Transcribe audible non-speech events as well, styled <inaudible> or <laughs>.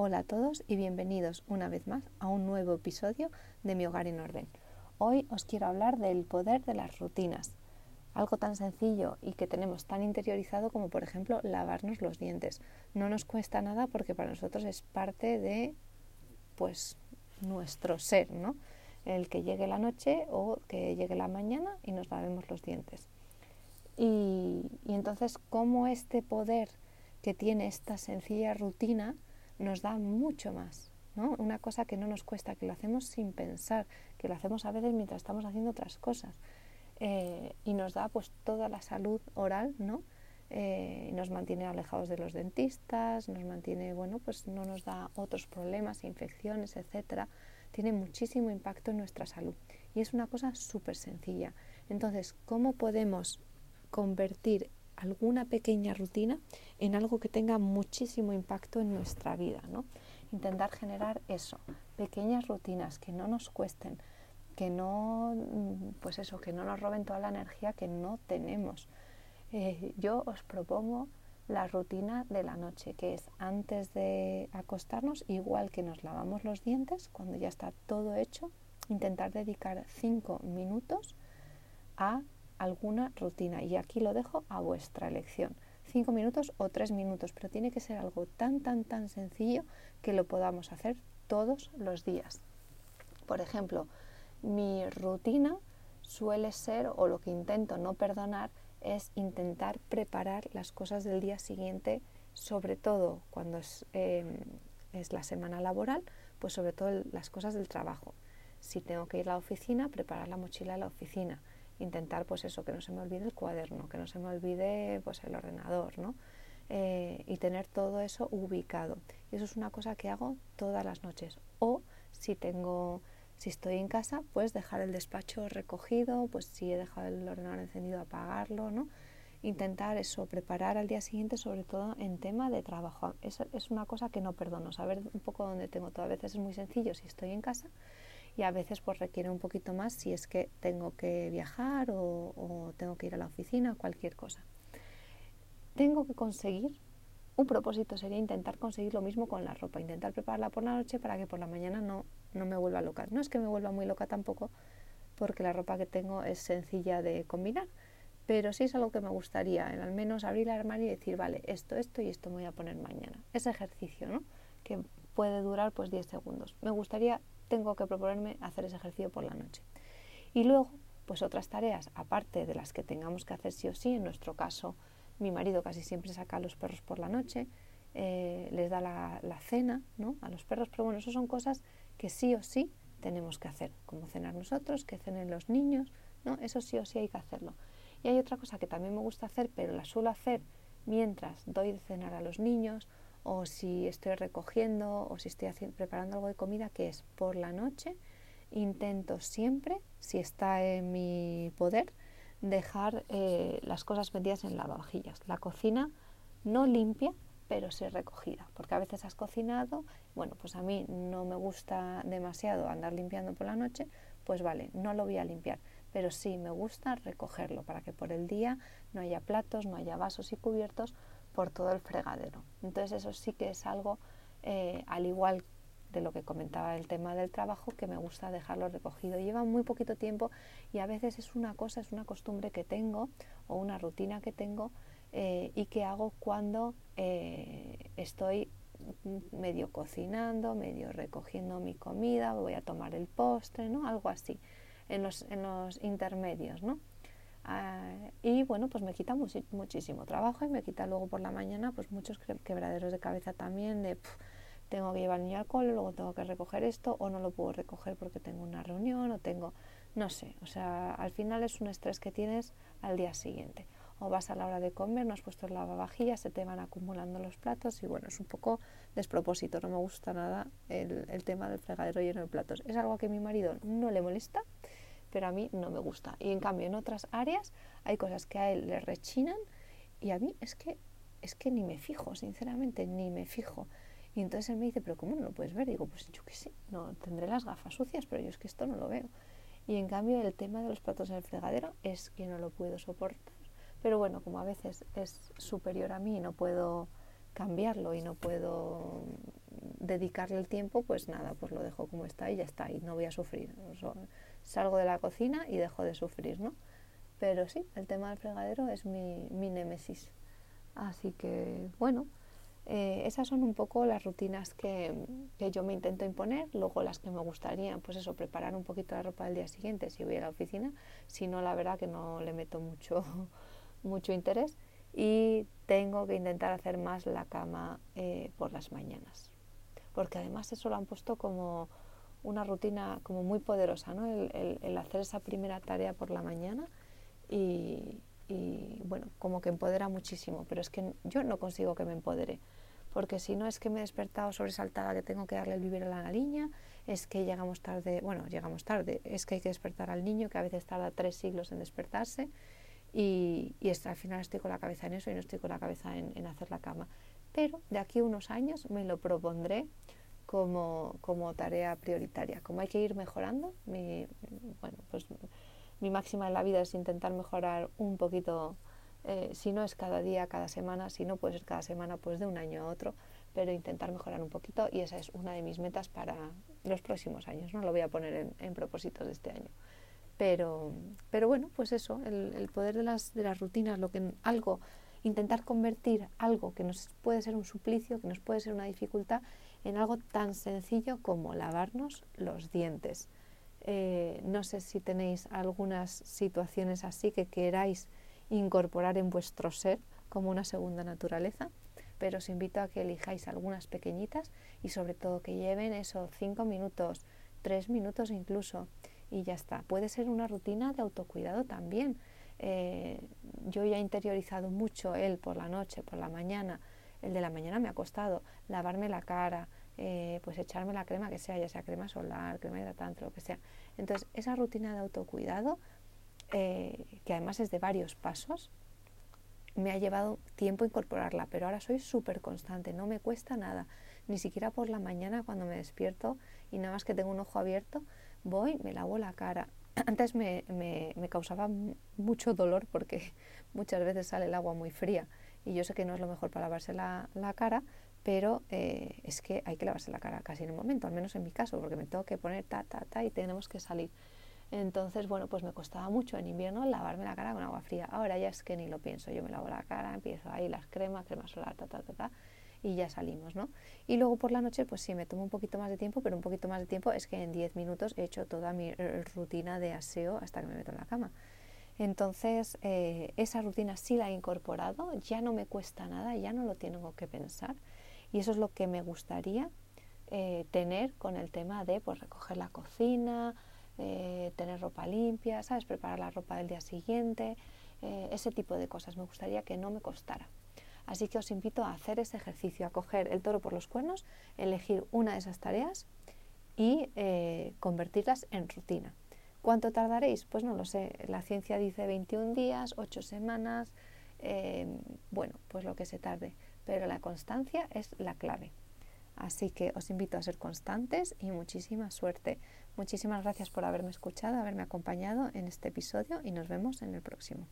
Hola a todos y bienvenidos una vez más a un nuevo episodio de Mi Hogar en Orden. Hoy os quiero hablar del poder de las rutinas, algo tan sencillo y que tenemos tan interiorizado como por ejemplo lavarnos los dientes. No nos cuesta nada porque para nosotros es parte de pues nuestro ser, ¿no? El que llegue la noche o que llegue la mañana y nos lavemos los dientes. Y, y entonces, ¿cómo este poder que tiene esta sencilla rutina nos da mucho más. ¿no? Una cosa que no nos cuesta, que lo hacemos sin pensar, que lo hacemos a veces mientras estamos haciendo otras cosas. Eh, y nos da pues toda la salud oral, ¿no? Eh, nos mantiene alejados de los dentistas, nos mantiene, bueno, pues no nos da otros problemas, infecciones, etcétera. Tiene muchísimo impacto en nuestra salud y es una cosa súper sencilla. Entonces, ¿cómo podemos convertir alguna pequeña rutina en algo que tenga muchísimo impacto en nuestra vida, ¿no? Intentar generar eso, pequeñas rutinas que no nos cuesten, que no, mm, pues eso, que no nos roben toda la energía que no tenemos. Eh, yo os propongo la rutina de la noche, que es antes de acostarnos, igual que nos lavamos los dientes, cuando ya está todo hecho, intentar dedicar cinco minutos a alguna rutina y aquí lo dejo a vuestra elección. Cinco minutos o tres minutos, pero tiene que ser algo tan, tan, tan sencillo que lo podamos hacer todos los días. Por ejemplo, mi rutina suele ser, o lo que intento no perdonar, es intentar preparar las cosas del día siguiente, sobre todo cuando es, em, es la semana laboral, pues sobre todo las cosas del trabajo. Si tengo que ir a la oficina, preparar la mochila de la oficina intentar pues eso, que no se me olvide el cuaderno, que no se me olvide pues el ordenador, ¿no? Eh, y tener todo eso ubicado. Y eso es una cosa que hago todas las noches. O si tengo, si estoy en casa, pues dejar el despacho recogido, pues si he dejado el ordenador encendido, apagarlo, ¿no? Intentar eso, preparar al día siguiente, sobre todo en tema de trabajo. Es, es una cosa que no perdono, saber un poco dónde tengo todo. A veces es muy sencillo si estoy en casa, y a veces pues requiere un poquito más si es que tengo que viajar o, tengo que ir a la oficina, cualquier cosa. Tengo que conseguir, un propósito sería intentar conseguir lo mismo con la ropa, intentar prepararla por la noche para que por la mañana no, no me vuelva loca. No es que me vuelva muy loca tampoco, porque la ropa que tengo es sencilla de combinar, pero sí es algo que me gustaría, al menos abrir el armario y decir, vale, esto, esto y esto me voy a poner mañana. Ese ejercicio, ¿no? Que puede durar pues 10 segundos. Me gustaría tengo que proponerme hacer ese ejercicio por la noche. Y luego, pues otras tareas, aparte de las que tengamos que hacer sí o sí, en nuestro caso, mi marido casi siempre saca a los perros por la noche, eh, les da la, cena ¿no? a los perros, pero bueno, eso son cosas que sí o sí tenemos que hacer, como cenar nosotros, que cenen los niños, ¿no? eso sí o sí hay que hacerlo. Y hay otra cosa que también me gusta hacer, pero la suelo hacer mientras doy de cenar a los niños o si estoy recogiendo o si estoy preparando algo de comida, que es por la noche, intento siempre, si está en mi poder, dejar eh, las cosas metidas en lavavajillas. La cocina no limpia, pero sí recogida, porque a veces has cocinado, bueno, pues a mí no me gusta demasiado andar limpiando por la noche, pues vale, no lo voy a limpiar, pero sí me gusta recogerlo para que por el día no haya platos, no haya vasos y cubiertos, por todo el fregadero. Entonces eso sí que es algo, eh, al igual de lo que comentaba el tema del trabajo, que me gusta dejarlo recogido. Lleva muy poquito tiempo y a veces es una cosa, es una costumbre que tengo o una rutina que tengo eh, y que hago cuando eh, estoy medio cocinando, medio recogiendo mi comida, voy a tomar el postre, ¿no? Algo así, en los, en los intermedios, ¿no? Ah, y bueno, pues me quita muchísimo trabajo y me quita luego por la mañana pues muchos quebraderos de cabeza también de tengo que llevar al niño al cole, luego tengo que recoger esto o no lo puedo recoger porque tengo una reunión o tengo, no sé, o sea, al final es un estrés que tienes al día siguiente. O vas a la hora de comer, no has puesto el lavavajillas, se te van acumulando los platos y bueno, es un poco despropósito, no me gusta nada el, el tema del fregadero lleno de platos. Es algo que mi marido no le molesta pero a mí no me gusta. Y en cambio en otras áreas hay cosas que a él le rechinan y a mí es que, es que ni me fijo, sinceramente, ni me fijo. Y entonces él me dice, pero ¿cómo no lo puedes ver? Digo, pues yo qué sé, no, tendré las gafas sucias, pero yo es que esto no lo veo. Y en cambio el tema de los platos en el fregadero es que no lo puedo soportar. Pero bueno, como a veces es superior a mí y no puedo cambiarlo y no puedo dedicarle el tiempo, pues nada, pues lo dejo como está y ya está, y no voy a sufrir. Salgo de la cocina y dejo de sufrir, ¿no? Pero sí, el tema del fregadero es mi, mi némesis. Así que, bueno, eh, esas son un poco las rutinas que, que, yo me intento imponer, luego las que me gustaría, pues eso, preparar un poquito la ropa del día siguiente si voy a la oficina, si no, la verdad que no le meto mucho, <laughs> mucho interés y tengo que intentar hacer más la cama eh, por las mañanas, porque además eso lo han puesto como una rutina como muy poderosa, ¿no? el, hacer esa primera tarea por la mañana y, bueno, como que empodera muchísimo, pero es que yo no consigo que me empodere, porque si no es que me he despertado sobresaltada que tengo que darle el vivir a la niña, es que llegamos tarde, bueno, llegamos tarde, es que hay que despertar al niño que a veces tarda tres siglos en despertarse y, y al final estoy con la cabeza en eso y no estoy con la cabeza en, en hacer la cama. Pero de aquí a unos años me lo propondré como, como tarea prioritaria. Como hay que ir mejorando, mi, bueno, pues mi máxima en la vida es intentar mejorar un poquito, eh, si no es cada día, cada semana, si no puede ser cada semana, pues de un año a otro, pero intentar mejorar un poquito y esa es una de mis metas para los próximos años, no lo voy a poner en, propósitos de este año. Pero, pero bueno, pues eso, el, poder de las, de las rutinas, lo que algo, intentar convertir algo que nos puede ser un suplicio, que nos puede ser una dificultad, en algo tan sencillo como lavarnos los dientes. Eh, no sé si tenéis algunas situaciones así que queráis incorporar en vuestro ser como una segunda naturaleza, pero os invito a que elijáis algunas pequeñitas y sobre todo que lleven esos cinco minutos, tres minutos incluso, y ya está. Puede ser una rutina de autocuidado también. Eh, yo ya he interiorizado mucho el por la noche, por la mañana. El de la mañana me ha costado lavarme la cara, eh, pues echarme la crema que sea, ya sea crema solar, crema hidratante, lo que sea. Entonces, esa rutina de autocuidado, eh, que además es de varios pasos, me ha llevado tiempo incorporarla, pero ahora soy súper constante, no me cuesta nada, ni siquiera por la mañana cuando me despierto y nada más que tengo un ojo abierto, voy, me lavo la cara. Antes me, me, me causaba mucho dolor porque <laughs> muchas veces sale el agua muy fría y yo sé que no es lo mejor para lavarse la, la cara, pero eh, es que hay que lavarse la cara casi en el momento, al menos en mi caso, porque me tengo que poner ta, ta, ta y tenemos que salir. Entonces, bueno, pues me costaba mucho en invierno lavarme la cara con agua fría. Ahora ya es que ni lo pienso, yo me lavo la cara, empiezo ahí las cremas, crema solar, ta, ta, ta, ta, y ya salimos, ¿no? Y luego por la noche, pues sí, me tomo un poquito más de tiempo, pero un poquito más de tiempo es que en 10 minutos he hecho toda mi rutina de aseo hasta que me meto en la cama. Entonces, eh, esa rutina sí la he incorporado, ya no me cuesta nada, ya no lo tengo que pensar. Y eso es lo que me gustaría eh, tener con el tema de pues, recoger la cocina, eh, tener ropa limpia, ¿sabes? Preparar la ropa del día siguiente, eh, ese tipo de cosas. Me gustaría que no me costara. Así que os invito a hacer ese ejercicio, a coger el toro por los cuernos, elegir una de esas tareas y convertirlas en rutina. ¿Cuánto tardaréis? Pues no lo sé. La ciencia dice 21 días, 8 semanas, bueno, pues lo que se tarde pero la constancia es la clave. Así que os invito a ser constantes y muchísima suerte. Muchísimas gracias por haberme escuchado, haberme acompañado en este episodio y nos vemos en el próximo.